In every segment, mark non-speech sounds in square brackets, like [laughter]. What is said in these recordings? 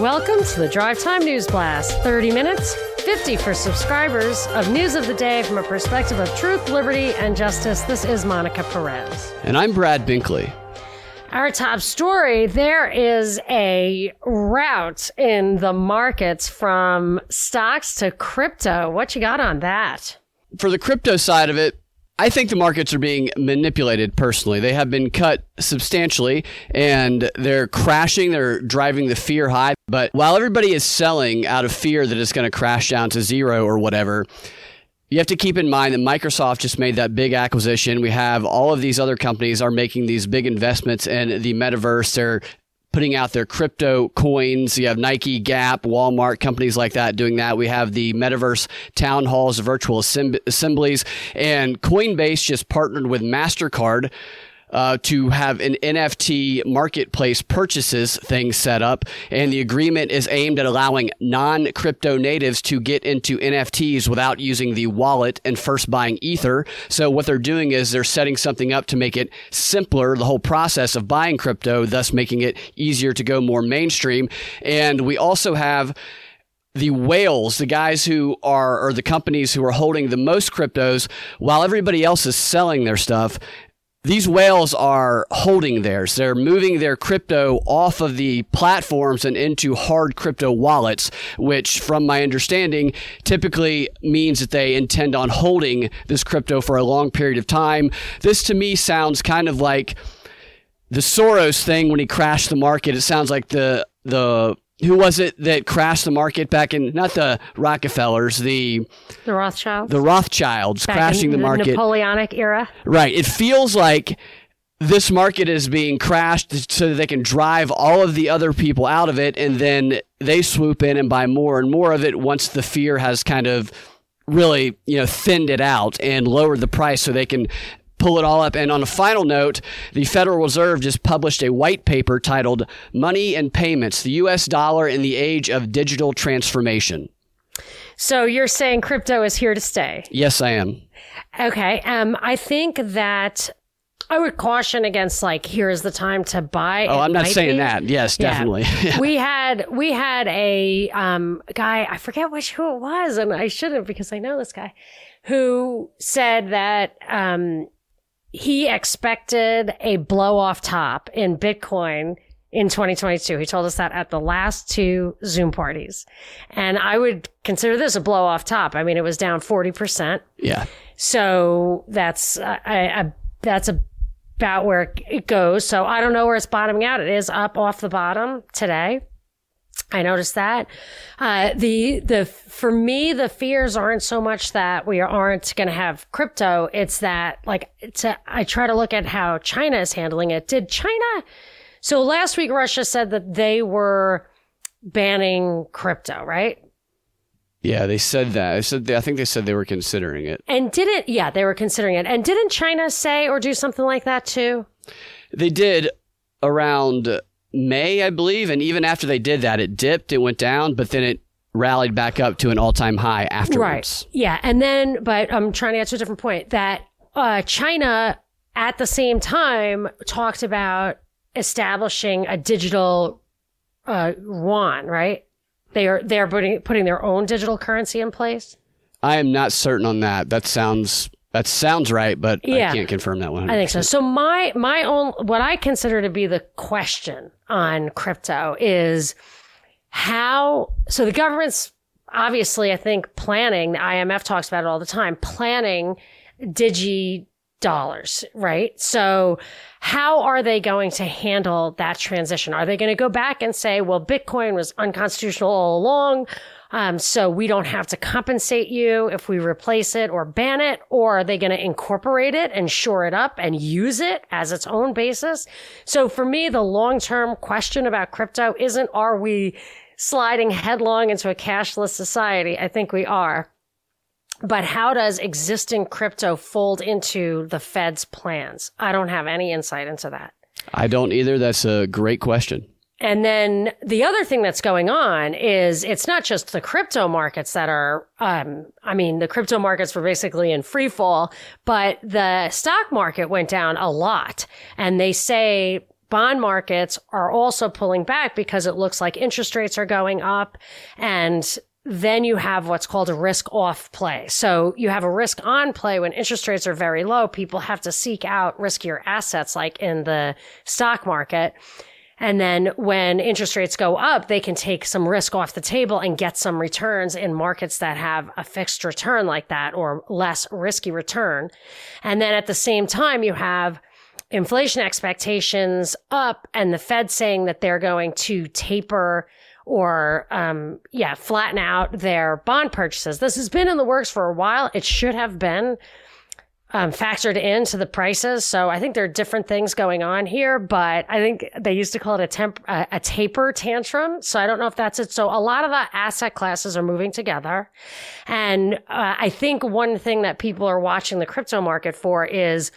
Welcome to the Drive Time News Blast. 30 minutes, 50 for subscribers of news of the day from a perspective of truth, liberty, and justice. This is Monica Perez. And I'm Brad Binkley. Our top story there is a rout in the markets from stocks to crypto. What you got on that? For the crypto side of it, I think the markets are being manipulated personally. They have been cut substantially and they're crashing. They're driving the fear high. But while everybody is selling out of fear that it's going to crash down to zero or whatever, you have to keep in mind that Microsoft just made that big acquisition. We have all of these other companies are making these big investments in the metaverse. They're putting out their crypto coins. You have Nike, Gap, Walmart, companies like that doing that. We have the metaverse town halls, virtual assemblies, and Coinbase just partnered with MasterCard uh, to have an NFT marketplace purchases thing set up. And the agreement is aimed at allowing non crypto natives to get into NFTs without using the wallet and first buying Ether. So what they're doing is they're setting something up to make it simpler, the whole process of buying crypto, thus making it easier to go more mainstream. And we also have the whales, the guys who are, or the companies who are holding the most cryptos, while everybody else is selling their stuff, these whales are holding theirs. They're moving their crypto off of the platforms and into hard crypto wallets, which, from my understanding, typically means that they intend on holding this crypto for a long period of time. This to me sounds kind of like the Soros thing when he crashed the market. It sounds like the the who was it that crashed the market back in not the Rockefellers, the the Rothschilds, the Rothschilds back crashing the, the market, Napoleonic era. Right. It feels like this market is being crashed so that they can drive all of the other people out of it, and then they swoop in and buy more and more of it once the fear has kind of really you know thinned it out and lowered the price so they can pull it all up. And on a final note, the Federal Reserve just published a white paper titled Money and Payments, the US dollar in the age of digital transformation. So you're saying crypto is here to stay? Yes, I am. Okay. Um, I think that I would caution against like here is the time to buy. Oh, I'm not saying be. that. Yes, definitely. Yeah. [laughs] we had we had a um, guy I forget which who it was, and I shouldn't because I know this guy who said that um, he expected a blow off top in Bitcoin in 2022. He told us that at the last two Zoom parties. And I would consider this a blow off top. I mean, it was down 40%. Yeah. So that's, uh, I, I, that's about where it goes. So I don't know where it's bottoming out. It is up off the bottom today. I noticed that. Uh, the, the, for me, the fears aren't so much that we aren't going to have crypto. It's that, like, a, I try to look at how China is handling it. Did China, so last week, Russia said that they were banning crypto, right? Yeah, they said that. I said they, I think they said they were considering it. And didn't yeah, they were considering it. And didn't China say or do something like that too? They did around May, I believe. And even after they did that, it dipped, it went down, but then it rallied back up to an all time high afterwards. Right. Yeah. And then, but I'm trying to answer a different point that uh, China at the same time talked about establishing a digital uh, yuan, right? They are they're putting putting their own digital currency in place. I am not certain on that. That sounds that sounds right, but yeah, I can't confirm that one. I think so. So my my own what I consider to be the question on crypto is how so the government's obviously I think planning, the IMF talks about it all the time, planning digi dollars, right? So how are they going to handle that transition? Are they going to go back and say, well, Bitcoin was unconstitutional all along? Um, so we don't have to compensate you if we replace it or ban it, or are they going to incorporate it and shore it up and use it as its own basis? So for me, the long term question about crypto isn't are we sliding headlong into a cashless society? I think we are. But how does existing crypto fold into the Fed's plans? I don't have any insight into that. I don't either. That's a great question. And then the other thing that's going on is it's not just the crypto markets that are, um, I mean, the crypto markets were basically in free fall, but the stock market went down a lot. And they say bond markets are also pulling back because it looks like interest rates are going up and then you have what's called a risk off play. So you have a risk on play when interest rates are very low. People have to seek out riskier assets like in the stock market. And then when interest rates go up, they can take some risk off the table and get some returns in markets that have a fixed return like that or less risky return. And then at the same time, you have inflation expectations up and the Fed saying that they're going to taper or um, yeah, flatten out their bond purchases. This has been in the works for a while. It should have been um, factored into the prices. So I think there are different things going on here, but I think they used to call it a temp, a, a taper tantrum. So I don't know if that's it. So a lot of the asset classes are moving together. And uh, I think one thing that people are watching the crypto market for is,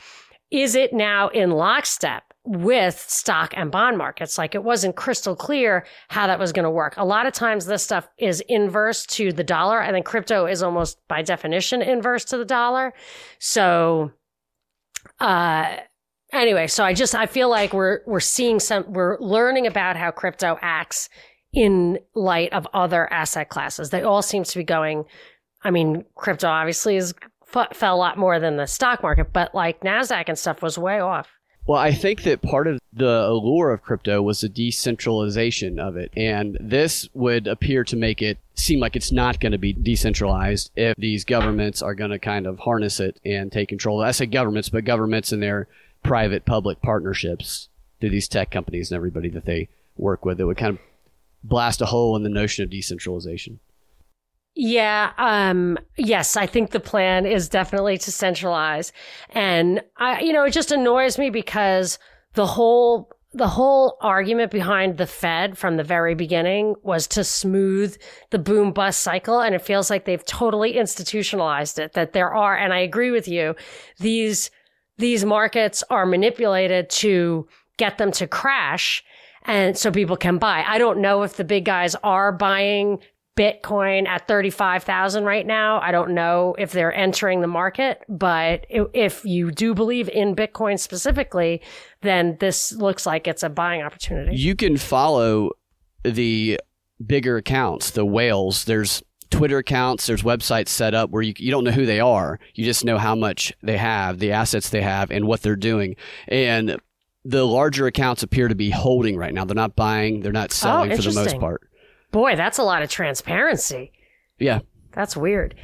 is it now in lockstep? With stock and bond markets. Like it wasn't crystal clear how that was going to work. A lot of times this stuff is inverse to the dollar. I think crypto is almost by definition inverse to the dollar. So, uh, anyway, so I just, I feel like we're, we're seeing some, we're learning about how crypto acts in light of other asset classes. They all seem to be going, I mean, crypto obviously is fell a lot more than the stock market, but like NASDAQ and stuff was way off. Well, I think that part of the allure of crypto was the decentralization of it. And this would appear to make it seem like it's not going to be decentralized if these governments are going to kind of harness it and take control. I say governments, but governments and their private public partnerships to these tech companies and everybody that they work with. It would kind of blast a hole in the notion of decentralization. Yeah, um, yes, I think the plan is definitely to centralize. And I, you know, it just annoys me because the whole, the whole argument behind the Fed from the very beginning was to smooth the boom bust cycle. And it feels like they've totally institutionalized it, that there are, and I agree with you, these, these markets are manipulated to get them to crash and so people can buy. I don't know if the big guys are buying Bitcoin at 35,000 right now. I don't know if they're entering the market, but if you do believe in Bitcoin specifically, then this looks like it's a buying opportunity. You can follow the bigger accounts, the whales. There's Twitter accounts, there's websites set up where you, you don't know who they are. You just know how much they have, the assets they have, and what they're doing. And the larger accounts appear to be holding right now. They're not buying, they're not oh, selling oh, for the most part. Boy, that's a lot of transparency. Yeah. That's weird.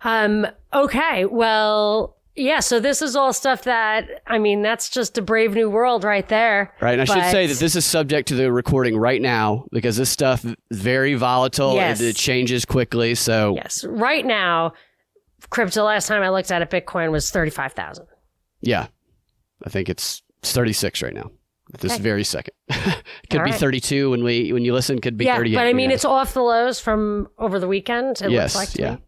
Um, okay. Well, yeah, so this is all stuff that I mean, that's just a brave new world right there. Right. And I but... should say that this is subject to the recording right now because this stuff is very volatile. Yes. It, it changes quickly. So Yes. Right now, crypto last time I looked at it, Bitcoin was thirty five thousand. Yeah. I think it's thirty six right now this very second. [laughs] could All be right. 32 when we when you listen. Could be yeah, 38. but I mean, it's off the lows from over the weekend. It yes, looks like yeah. Me.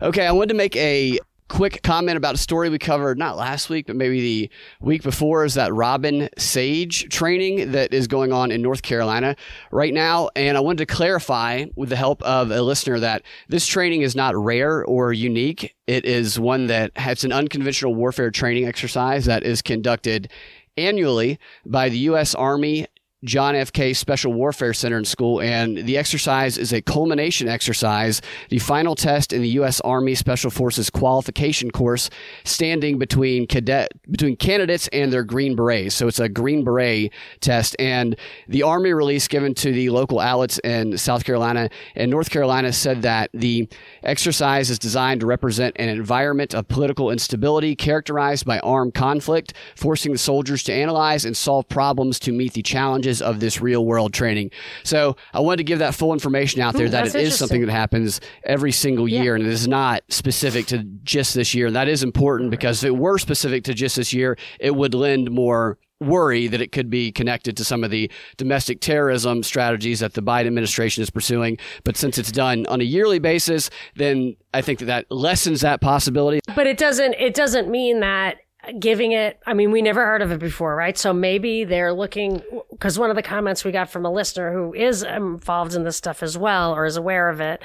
Okay, I wanted to make a quick comment about a story we covered not last week, but maybe the week before is that Robin Sage training that is going on in North Carolina right now. And I wanted to clarify with the help of a listener that this training is not rare or unique. It is one that has an unconventional warfare training exercise that is conducted annually by the U.S. Army John F. K. Special Warfare Center and School, and the exercise is a culmination exercise, the final test in the U.S. Army Special Forces qualification course, standing between cadet between candidates and their Green Berets. So it's a Green Beret test, and the Army release given to the local outlets in South Carolina and North Carolina said that the exercise is designed to represent an environment of political instability characterized by armed conflict, forcing the soldiers to analyze and solve problems to meet the challenges challenges of this real world training. So I wanted to give that full information out there Ooh, that it is something that happens every single year yeah. and it is not specific to just this year. And that is important because if it were specific to just this year, it would lend more worry that it could be connected to some of the domestic terrorism strategies that the Biden administration is pursuing. But since it's done on a yearly basis, then I think that that lessens that possibility. But it doesn't, it doesn't mean that giving it i mean we never heard of it before right? So maybe they're looking because one of the comments we got from a listener who is um, involved in this stuff as well or is aware of it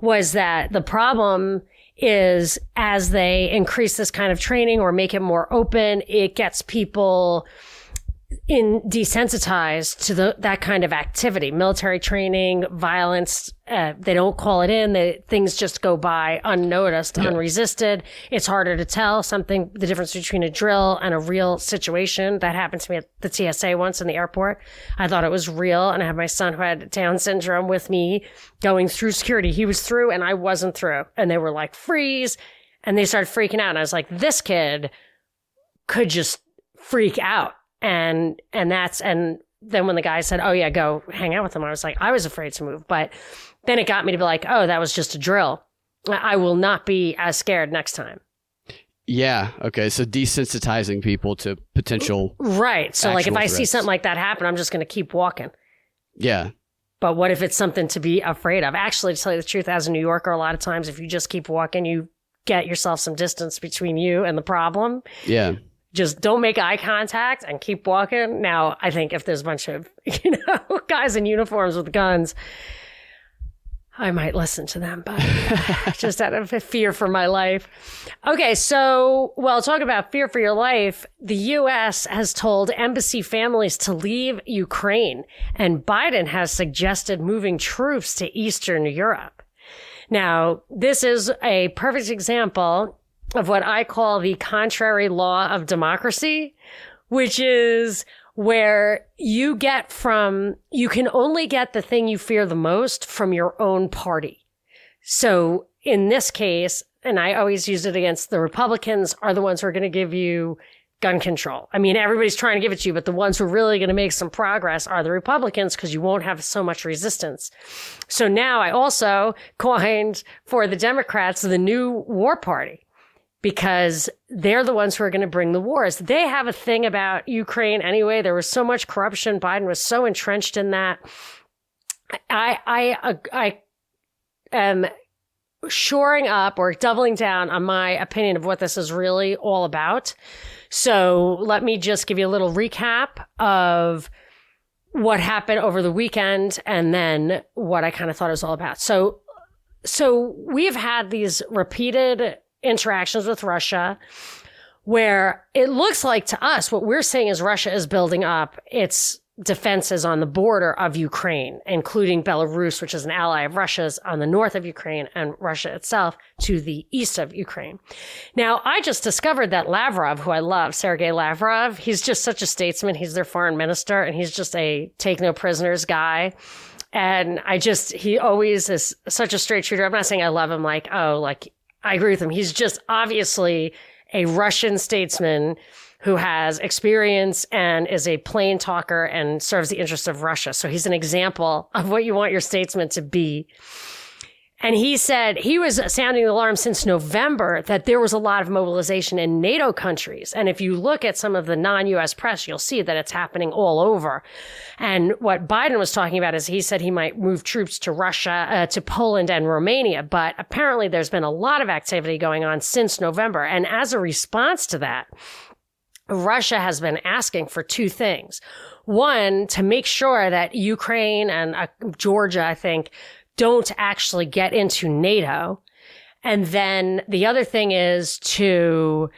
was that the problem is as they increase this kind of training or make it more open it gets people in desensitized to the, that kind of activity, military training, violence. Uh, they don't call it in. They, things just go by unnoticed, yeah. unresisted. It's harder to tell something, the difference between a drill and a real situation. That happened to me at the TSA once in the airport. I thought it was real. And I had my son who had Down syndrome with me going through security. He was through and I wasn't through. And they were like, freeze. And they started freaking out. And I was like, this kid could just freak out and and that's and then when the guy said, "Oh yeah, go hang out with him," I was like, I was afraid to move, but then it got me to be like, "Oh, that was just a drill. I will not be as scared next time." Yeah. Okay. So desensitizing people to potential. Right. So like if I see something like that happen, I'm just going to keep walking. Yeah. But what if it's something to be afraid of? Actually, to tell you the truth, as a New Yorker, a lot of times if you just keep walking, you get yourself some distance between you and the problem. Yeah just don't make eye contact and keep walking. Now, I think if there's a bunch of, [laughs] you know, guys in uniforms with guns, I might listen to them, but [laughs] just out of fear for my life. Okay, so, well, talk about fear for your life. The U.S. has told embassy families to leave Ukraine, and Biden has suggested moving troops to Eastern Europe. Now, this is a perfect example of what I call the contrary law of democracy, which is where you get from, you can only get the thing you fear the most from your own party. So in this case, and I always use it against the Republicans are the ones who are going to give you gun control. I mean, everybody's trying to give it to you, but the ones who are really going to make some progress are the Republicans because you won't have so much resistance. So now I also coined for the Democrats the new war party because they're the ones who are going to bring the wars. They have a thing about Ukraine anyway. There was so much corruption. Biden was so entrenched in that. I, I, uh, I am shoring up or doubling down on my opinion of what this is really all about. So let me just give you a little recap of what happened over the weekend and then what I kind of thought it was all about. So, so we've had these repeated interactions with Russia where it looks like to us what we're saying is Russia is building up its defenses on the border of Ukraine, including Belarus, which is an ally of Russia's on the north of Ukraine and Russia itself to the east of Ukraine. Now, I just discovered that Lavrov, who I love, Sergei Lavrov, he's just such a statesman. He's their foreign minister and he's just a take no prisoners guy. And I just, he always is such a straight shooter. I'm not saying I love him like, oh, like I agree with him. He's just obviously a Russian statesman who has experience and is a plain talker and serves the interests of Russia. So he's an example of what you want your statesman to be. And he said he was sounding the alarm since November that there was a lot of mobilization in NATO countries. And if you look at some of the non US press, you'll see that it's happening all over. And what Biden was talking about is he said he might move troops to Russia, uh, to Poland and Romania. But apparently there's been a lot of activity going on since November. And as a response to that, Russia has been asking for two things. One, to make sure that Ukraine and uh, Georgia, I think, don't actually get into NATO. And then the other thing is to,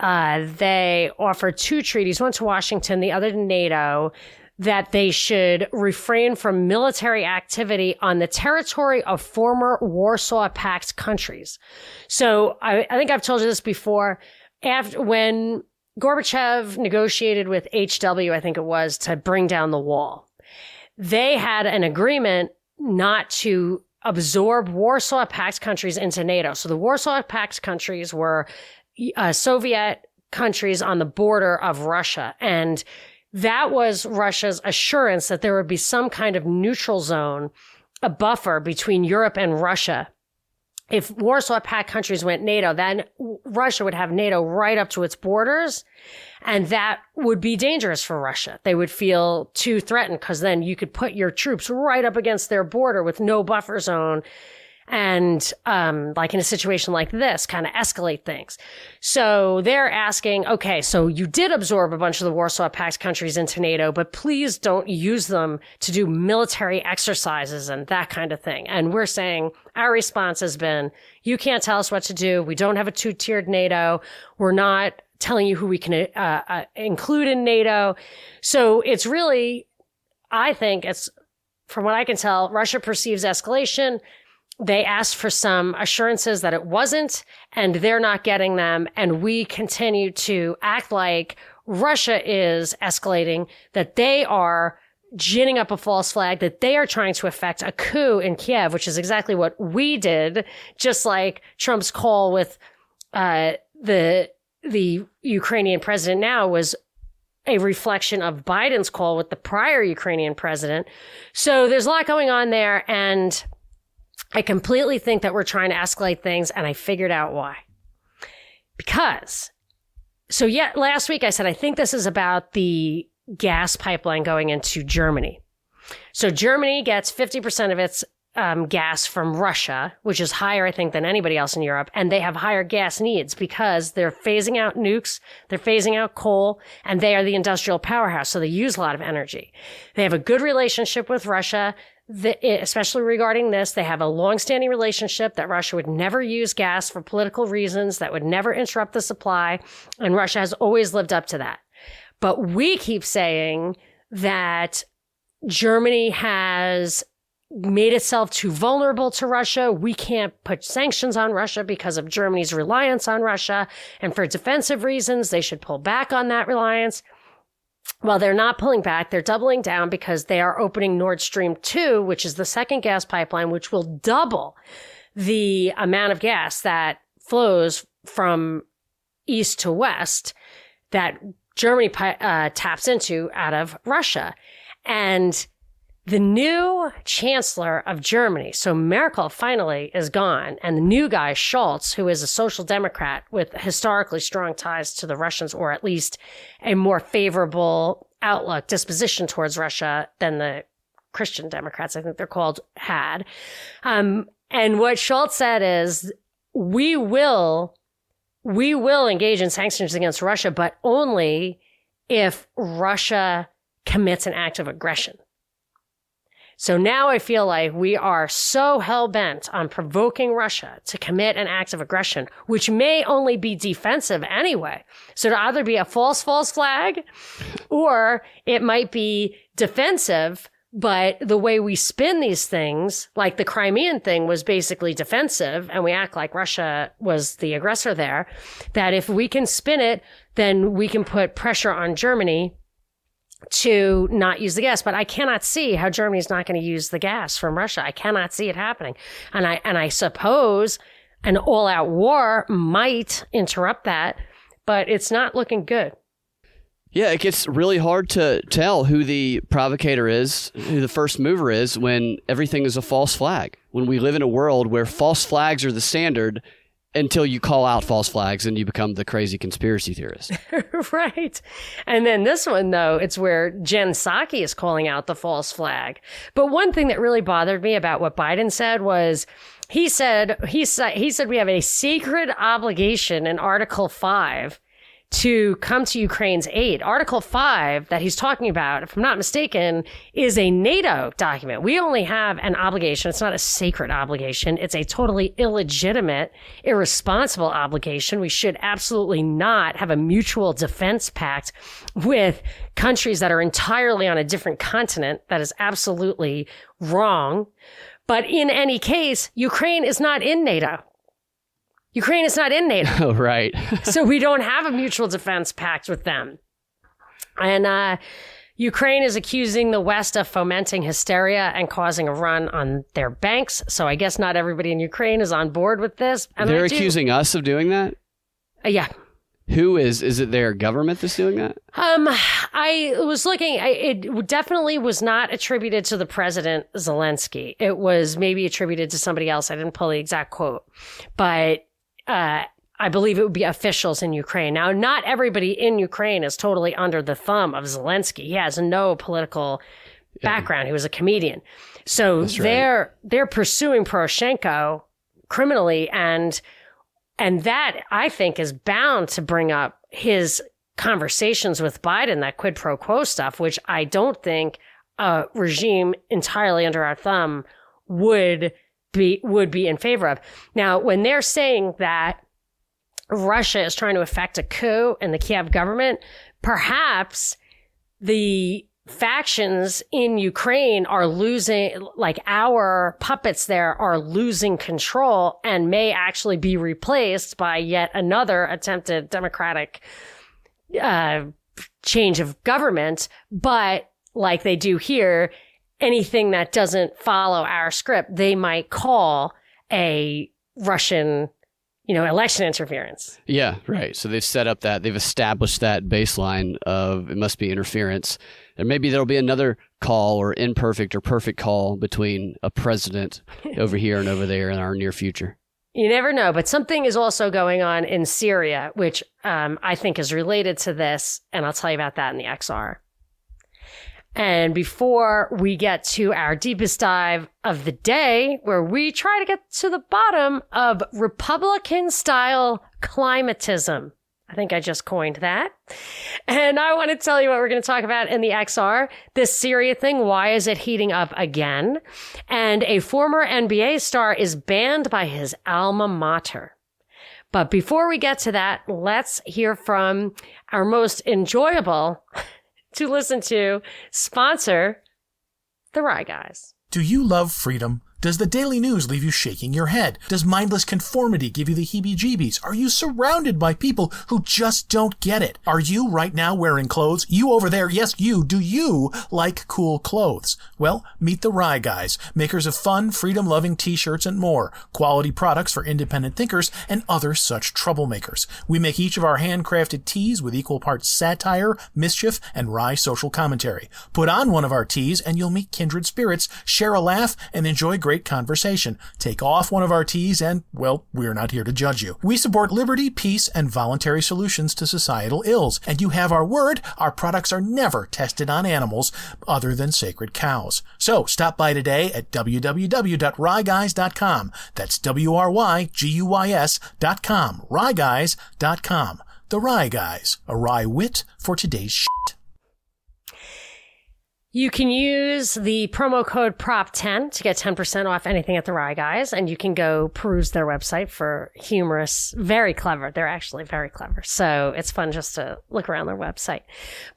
uh, they offer two treaties, one to Washington, the other to NATO, that they should refrain from military activity on the territory of former Warsaw Pact countries. So I, I think I've told you this before. After when Gorbachev negotiated with HW, I think it was, to bring down the wall, they had an agreement not to absorb Warsaw Pact countries into NATO. So the Warsaw Pact countries were uh, Soviet countries on the border of Russia. And that was Russia's assurance that there would be some kind of neutral zone, a buffer between Europe and Russia if Warsaw Pact countries went NATO, then Russia would have NATO right up to its borders. And that would be dangerous for Russia. They would feel too threatened because then you could put your troops right up against their border with no buffer zone and um, like in a situation like this, kind of escalate things. So they're asking, okay, so you did absorb a bunch of the Warsaw Pact countries into NATO, but please don't use them to do military exercises and that kind of thing. And we're saying our response has been, you can't tell us what to do. We don't have a two tiered NATO. We're not telling you who we can uh, uh, include in NATO. So it's really, I think it's from what I can tell, Russia perceives escalation. They asked for some assurances that it wasn't, and they're not getting them. And we continue to act like Russia is escalating, that they are ginning up a false flag, that they are trying to effect a coup in Kiev, which is exactly what we did, just like Trump's call with uh, the the Ukrainian president now was a reflection of Biden's call with the prior Ukrainian president. So there's a lot going on there. And I completely think that we're trying to escalate things. And I figured out why. Because, so yeah, last week I said, I think this is about the gas pipeline going into Germany. So Germany gets 50% of its um, gas from Russia, which is higher, I think, than anybody else in Europe. And they have higher gas needs because they're phasing out nukes, they're phasing out coal, and they are the industrial powerhouse. So they use a lot of energy. They have a good relationship with Russia. The, especially regarding this, they have a long-standing relationship that Russia would never use gas for political reasons, that would never interrupt the supply, and Russia has always lived up to that. But we keep saying that Germany has made itself too vulnerable to Russia. We can't put sanctions on Russia because of Germany's reliance on Russia. And for defensive reasons, they should pull back on that reliance. Well, they're not pulling back. They're doubling down because they are opening Nord Stream 2, which is the second gas pipeline, which will double the amount of gas that flows from east to west that Germany uh, taps into out of Russia. And the new chancellor of Germany, so Merkel finally is gone, and the new guy, Scholz, who is a social democrat with historically strong ties to the Russians, or at least a more favorable outlook, disposition towards Russia than the Christian Democrats, I think they're called, had. Um, and what Scholz said is, we will, we will engage in sanctions against Russia, but only if Russia commits an act of aggression. So now I feel like we are so hell bent on provoking Russia to commit an act of aggression, which may only be defensive anyway. So to either be a false, false flag or it might be defensive. But the way we spin these things, like the Crimean thing was basically defensive and we act like Russia was the aggressor there, that if we can spin it, then we can put pressure on Germany to not use the gas. But I cannot see how Germany's not going to use the gas from Russia. I cannot see it happening. And I, and I suppose an all out war might interrupt that, but it's not looking good. Yeah, it gets really hard to tell who the provocator is, who the first mover is when everything is a false flag. When we live in a world where false flags are the standard, until you call out false flags and you become the crazy conspiracy theorist. [laughs] right. And then this one, though, it's where Jen Psaki is calling out the false flag. But one thing that really bothered me about what Biden said was he said, he said, he said we have a sacred obligation in Article 5 to come to Ukraine's aid. Article 5 that he's talking about, if I'm not mistaken, is a NATO document. We only have an obligation. It's not a sacred obligation. It's a totally illegitimate, irresponsible obligation. We should absolutely not have a mutual defense pact with countries that are entirely on a different continent. That is absolutely wrong. But in any case, Ukraine is not in NATO. Ukraine is not in NATO. [laughs] Oh, right. [laughs] so we don't have a mutual defense pact with them. And uh, Ukraine is accusing the West of fomenting hysteria and causing a run on their banks. So I guess not everybody in Ukraine is on board with this. And They're accusing us of doing that? Uh, yeah. Who is? Is it their government that's doing that? Um, I was looking. I, it definitely was not attributed to the president Zelensky. It was maybe attributed to somebody else. I didn't pull the exact quote, but uh, I believe it would be officials in Ukraine. Now, not everybody in Ukraine is totally under the thumb of Zelensky. He has no political yeah. background. He was a comedian. So right. they're they're pursuing Poroshenko criminally and and that I think is bound to bring up his conversations with Biden, that quid pro quo stuff, which I don't think a regime entirely under our thumb would be would be in favor of. Now, when they're saying that Russia is trying to effect a coup in the Kiev government, perhaps the factions in Ukraine are losing, like our puppets there are losing control and may actually be replaced by yet another attempted democratic uh, change of government. But like they do here, anything that doesn't follow our script, they might call a Russian you know, election interference. Yeah, right. So they've set up that, they've established that baseline of it must be interference. And maybe there'll be another call or imperfect or perfect call between a president [laughs] over here and over there in our near future. You never know, but something is also going on in Syria, which um, I think is related to this, and I'll tell you about that in the XR. And before we get to our deepest dive of the day, where we try to get to the bottom of Republican style climatism. I think I just coined that. And I want to tell you what we're going to talk about in the XR. This Syria thing, why is it heating up again? And a former NBA star is banned by his alma mater. But before we get to that, let's hear from our most enjoyable to listen to sponsor, The Wry Guys. Do you love freedom? Does the daily news leave you shaking your head? Does mindless conformity give you the heebie jeebies? Are you surrounded by people who just don't get it? Are you right now wearing clothes? You over there, yes, you, do you like cool clothes? Well, meet the Wry Guys, makers of fun, freedom loving t shirts and more, quality products for independent thinkers and other such troublemakers. We make each of our handcrafted tees with equal parts satire, mischief, and wry social commentary. Put on one of our tees and you'll meet kindred spirits, share a laugh, and enjoy great great conversation. Take off one of our tees and, well, we're not here to judge you. We support liberty, peace, and voluntary solutions to societal ills. And you have our word, our products are never tested on animals other than sacred cows. So stop by today at www.wryguys.com. That's W-R-Y-G-U-Y-S dot com. Wryguys.com. The Wry Guys, a wry wit for today's shit. You can use the promo code PROP10 to get 10% off anything at the Wry Guys, and you can go peruse their website for humorous, very clever. They're actually very clever. So it's fun just to look around their website.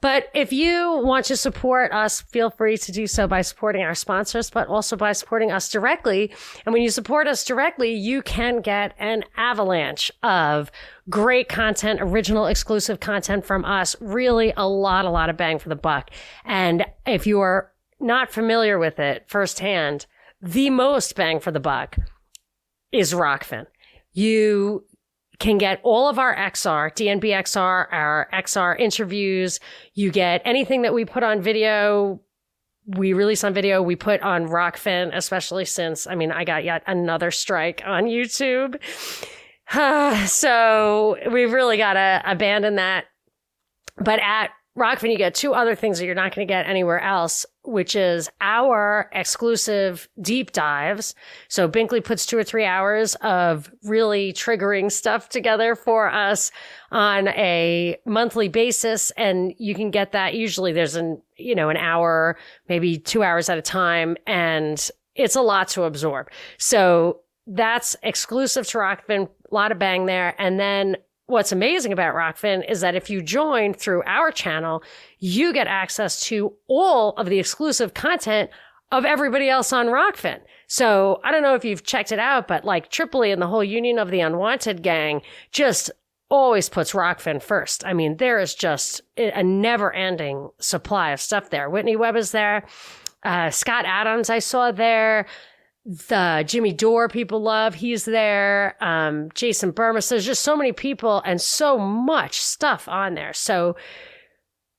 But if you want to support us, feel free to do so by supporting our sponsors, but also by supporting us directly. And when you support us directly, you can get an avalanche of great content, original exclusive content from us. Really a lot, a lot of bang for the buck. And if you are not familiar with it firsthand, the most bang for the buck is Rokfin. You can get all of our XR, DNB XR, our XR interviews. You get anything that we put on video. We release on video. We put on Rokfin, especially since, I mean, I got yet another strike on YouTube. [sighs] so we've really got to abandon that. But at Rokfin, you get two other things that you're not going to get anywhere else, which is our exclusive deep dives. So Binkley puts two or three hours of really triggering stuff together for us on a monthly basis. And you can get that. Usually there's an, you know, an hour, maybe two hours at a time. And it's a lot to absorb. So that's exclusive to Rokfin. A lot of bang there. And then what's amazing about Rokfin is that if you join through our channel, you get access to all of the exclusive content of everybody else on Rokfin. So I don't know if you've checked it out, but like Tripoli and the whole Union of the Unwanted gang just always puts Rokfin first. I mean, there is just a never ending supply of stuff there. Whitney Webb is there. Uh, Scott Adams, I saw there the Jimmy Dore people love. He's there. Um, Jason Bermas. So there's just so many people and so much stuff on there. So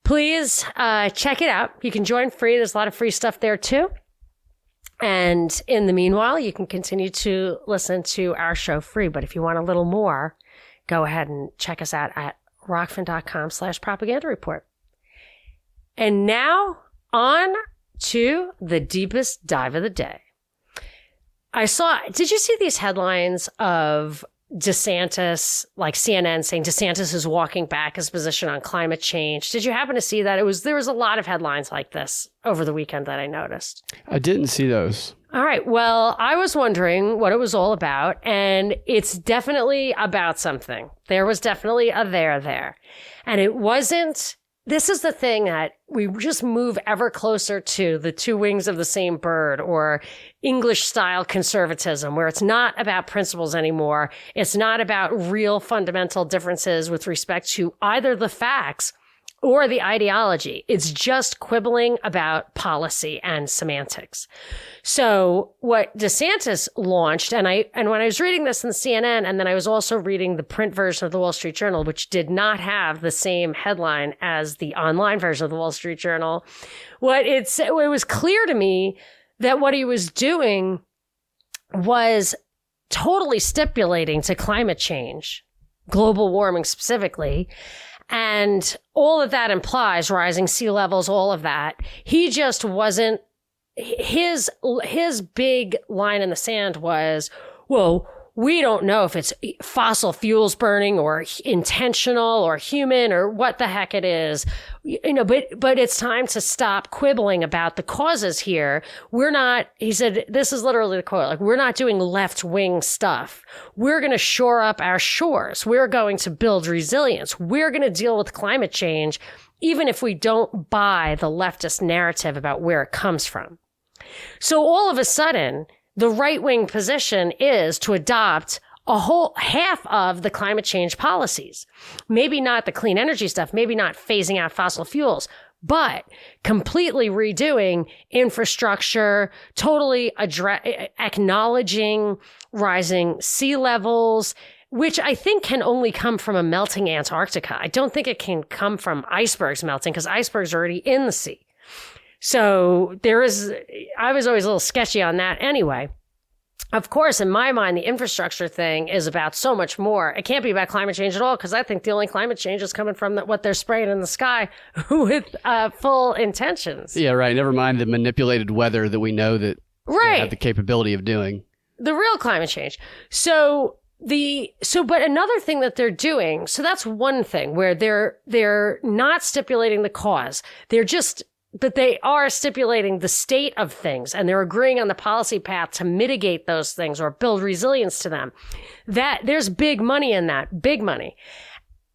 please uh, check it out. You can join free. There's a lot of free stuff there too. And in the meanwhile, you can continue to listen to our show free. But if you want a little more, go ahead and check us out at rokfin.com slash propaganda report. And now on to the deepest dive of the day. I saw, did you see these headlines of DeSantis, like CNN saying DeSantis is walking back his position on climate change. Did you happen to see that? It was there was a lot of headlines like this over the weekend that I noticed. I didn't see those. All right. Well, I was wondering what it was all about, and it's definitely about something. There was definitely a there there. And it wasn't this is the thing that we just move ever closer to the two wings of the same bird or English style conservatism, where it's not about principles anymore. It's not about real fundamental differences with respect to either the facts or the ideology. It's just quibbling about policy and semantics. So what DeSantis launched, and I, and when I was reading this in CNN, and then I was also reading the print version of the Wall Street Journal, which did not have the same headline as the online version of the Wall Street Journal, what it's, it was clear to me that what he was doing was totally stipulating to climate change, global warming specifically, and all of that implies rising sea levels, all of that. He just wasn't, his, his big line in the sand was, well, we don't know if it's fossil fuels burning or intentional or human or what the heck it is. You know, but, but it's time to stop quibbling about the causes here. We're not, he said, this is literally the quote, like, we're not doing left wing stuff. We're going to shore up our shores. We're going to build resilience. We're going to deal with climate change, even if we don't buy the leftist narrative about where it comes from. So all of a sudden, the right wing position is to adopt a whole half of the climate change policies. Maybe not the clean energy stuff, maybe not phasing out fossil fuels, but completely redoing infrastructure, totally addre- acknowledging rising sea levels, which I think can only come from a melting Antarctica. I don't think it can come from icebergs melting because icebergs are already in the sea. So there is, I was always a little sketchy on that anyway. Of course, in my mind, the infrastructure thing is about so much more. It can't be about climate change at all because I think the only climate change is coming from the, what they're spraying in the sky [laughs] with uh, full intentions. Yeah, right. Never mind the manipulated weather that we know that right. have the capability of doing. The real climate change. So the so but another thing that they're doing so that's one thing where they're they're not stipulating the cause they're just but they are stipulating the state of things and they're agreeing on the policy path to mitigate those things or build resilience to them. That there's big money in that, big money,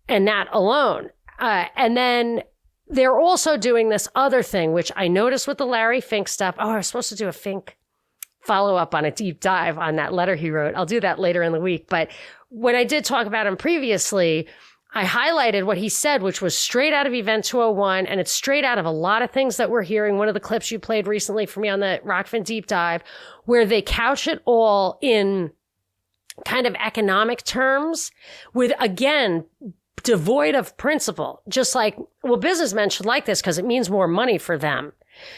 and that alone. Uh, and then they're also doing this other thing, which I noticed with the Larry Fink stuff. Oh, I was supposed to do a Fink follow up on a deep dive on that letter he wrote. I'll do that later in the week. But when I did talk about him previously, I highlighted what he said, which was straight out of Event 201, and it's straight out of a lot of things that we're hearing. One of the clips you played recently for me on the Rokfin deep dive, where they couch it all in kind of economic terms with, again, devoid of principle. Just like, well, businessmen should like this because it means more money for them.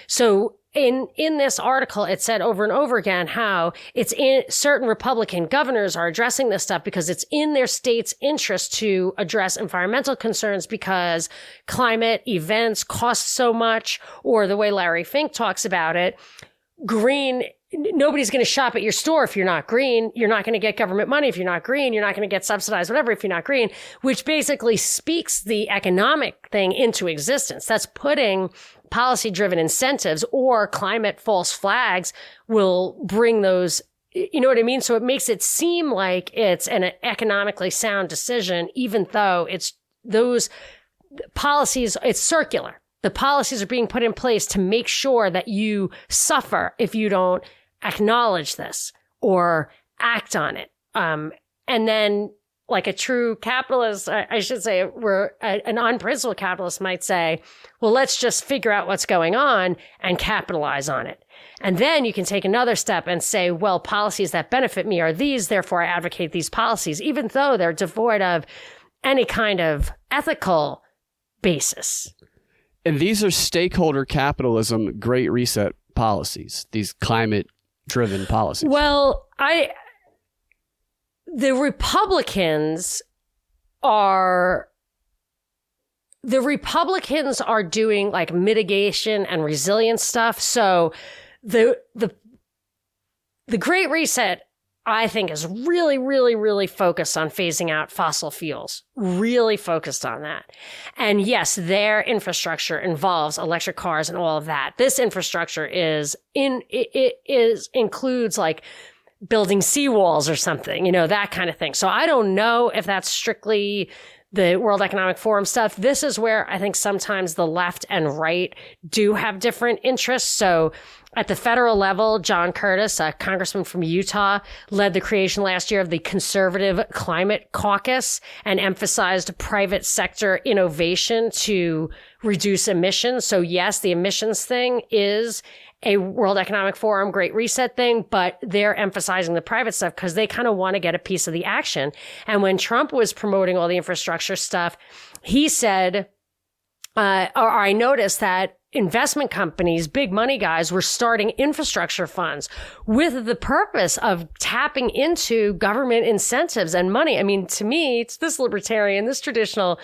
So in in this article it said over and over again how it's in certain republican governors are addressing this stuff because it's in their state's interest to address environmental concerns because climate events cost so much or the way larry fink talks about it green nobody's going to shop at your store if you're not green. You're not going to get government money if you're not green. You're not going to get subsidized, whatever, if you're not green, which basically speaks the economic thing into existence. That's putting policy driven incentives or climate false flags will bring those you know what I mean? So it makes it seem like it's an economically sound decision, even though it's those policies, it's circular. The policies are being put in place to make sure that you suffer if you don't acknowledge this or act on it. Um, and then like a true capitalist, I, should say, where an unprincipled capitalist might say, well, let's just figure out what's going on and capitalize on it. And then you can take another step and say, well, policies that benefit me are these, therefore I advocate these policies, even though they're devoid of any kind of ethical basis. And these are stakeholder capitalism, great reset policies, these climate driven policies. Well, I the Republicans are the Republicans are doing like mitigation and resilience stuff. So the the the Great Reset I think is really, really, really focused on phasing out fossil fuels, really focused on that. And yes, their infrastructure involves electric cars and all of that. This infrastructure is in, it, it is includes like building seawalls or something, you know, that kind of thing. So I don't know if that's strictly the World Economic Forum stuff. This is where I think sometimes the left and right do have different interests. So at the federal level, John Curtis, a congressman from Utah, led the creation last year of the Conservative Climate Caucus and emphasized private sector innovation to reduce emissions. So yes, the emissions thing is a World Economic Forum Great Reset thing, but they're emphasizing the private stuff because they kind of want to get a piece of the action. And when Trump was promoting all the infrastructure stuff, he said, uh, or I noticed that investment companies, big money guys were starting infrastructure funds with the purpose of tapping into government incentives and money. I mean, to me, it's this libertarian, this traditional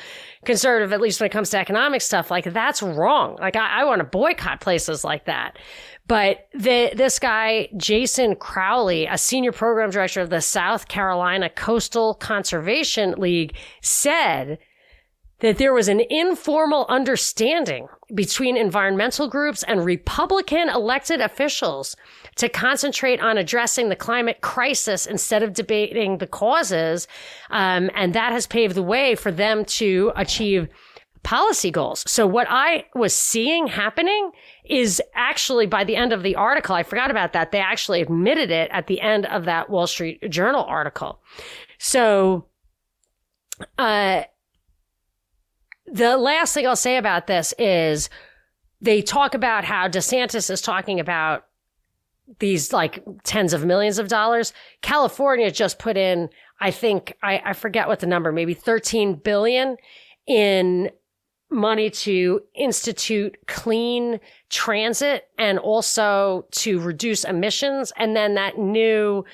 conservative, at least when it comes to economic stuff, like that's wrong. Like I, I want to boycott places like that. But the, this guy, Jason Crowley, a senior program director of the South Carolina Coastal Conservation League said that there was an informal understanding between environmental groups and Republican elected officials to concentrate on addressing the climate crisis instead of debating the causes. Um, and that has paved the way for them to achieve policy goals. So what I was seeing happening is actually by the end of the article, I forgot about that. They actually admitted it at the end of that Wall Street Journal article. So, uh, the last thing I'll say about this is they talk about how DeSantis is talking about these like tens of millions of dollars. California just put in, I think, I, I forget what the number, maybe 13 billion in money to institute clean transit and also to reduce emissions. And then that new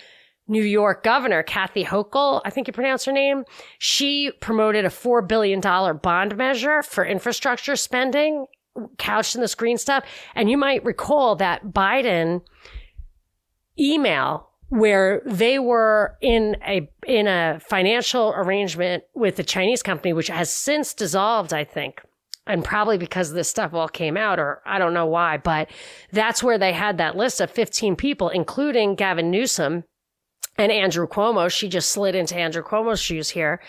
New York governor, Kathy Hochul, I think you pronounce her name, she promoted a $4 billion bond measure for infrastructure spending couched in this green stuff. And you might recall that Biden email where they were in a in a financial arrangement with a Chinese company, which has since dissolved, I think. And probably because this stuff all came out, or I don't know why, but that's where they had that list of 15 people, including Gavin Newsom, and Andrew Cuomo. She just slid into Andrew Cuomo's shoes here,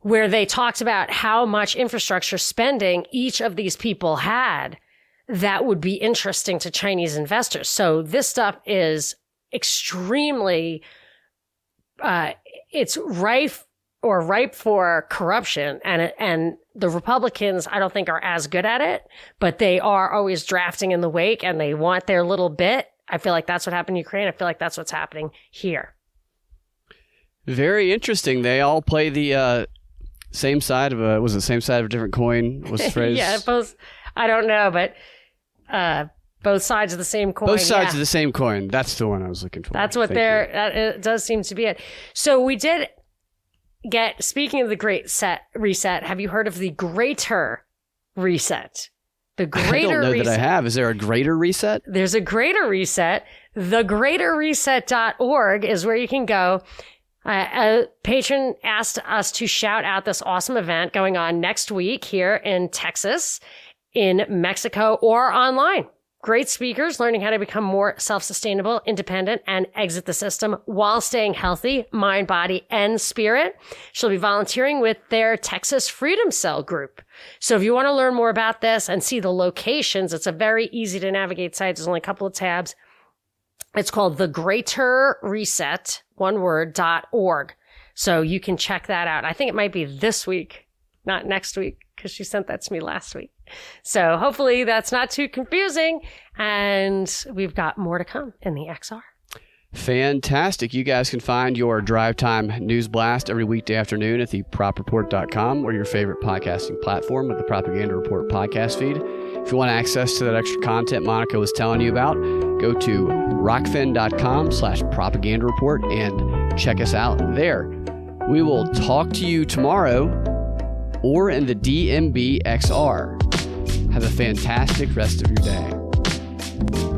where they talked about how much infrastructure spending each of these people had that would be interesting to Chinese investors. So this stuff is extremely, uh, it's rife or ripe for corruption and and the Republicans I don't think are as good at it, but they are always drafting in the wake and they want their little bit. I feel like that's what happened in Ukraine. I feel like that's what's happening here. Very interesting. They all play the uh, same side of a was it same side of a different coin? Was the [laughs] phrase? yeah, both. I don't know, but uh, both sides of the same coin. Both sides yeah. of the same coin. That's the one I was looking for. That's what Thank they're. That it does seem to be it. So we did get. Speaking of the great set reset, have you heard of the greater reset? The greater I don't know reset. that I have. Is there a greater reset? There's a greater reset. Thegreaterreset.org is where you can go. Uh, a patron asked us to shout out this awesome event going on next week here in Texas, in Mexico, or online. Great speakers learning how to become more self sustainable, independent, and exit the system while staying healthy, mind, body, and spirit. She'll be volunteering with their Texas Freedom Cell group. So if you want to learn more about this and see the locations, it's a very easy to navigate site. There's only a couple of tabs. It's called the Greater Reset, one word, dot org. So you can check that out. I think it might be this week, not next week, because she sent that to me last week. So hopefully that's not too confusing. And we've got more to come in the XR. Fantastic. You guys can find your drive time news blast every weekday afternoon at thepropreport.com or your favorite podcasting platform with the Propaganda Report podcast feed. If you want access to that extra content Monica was telling you about, go to rokfin.com slash propaganda report and check us out there. We will talk to you tomorrow or in the DNB XR. Have a fantastic rest of your day.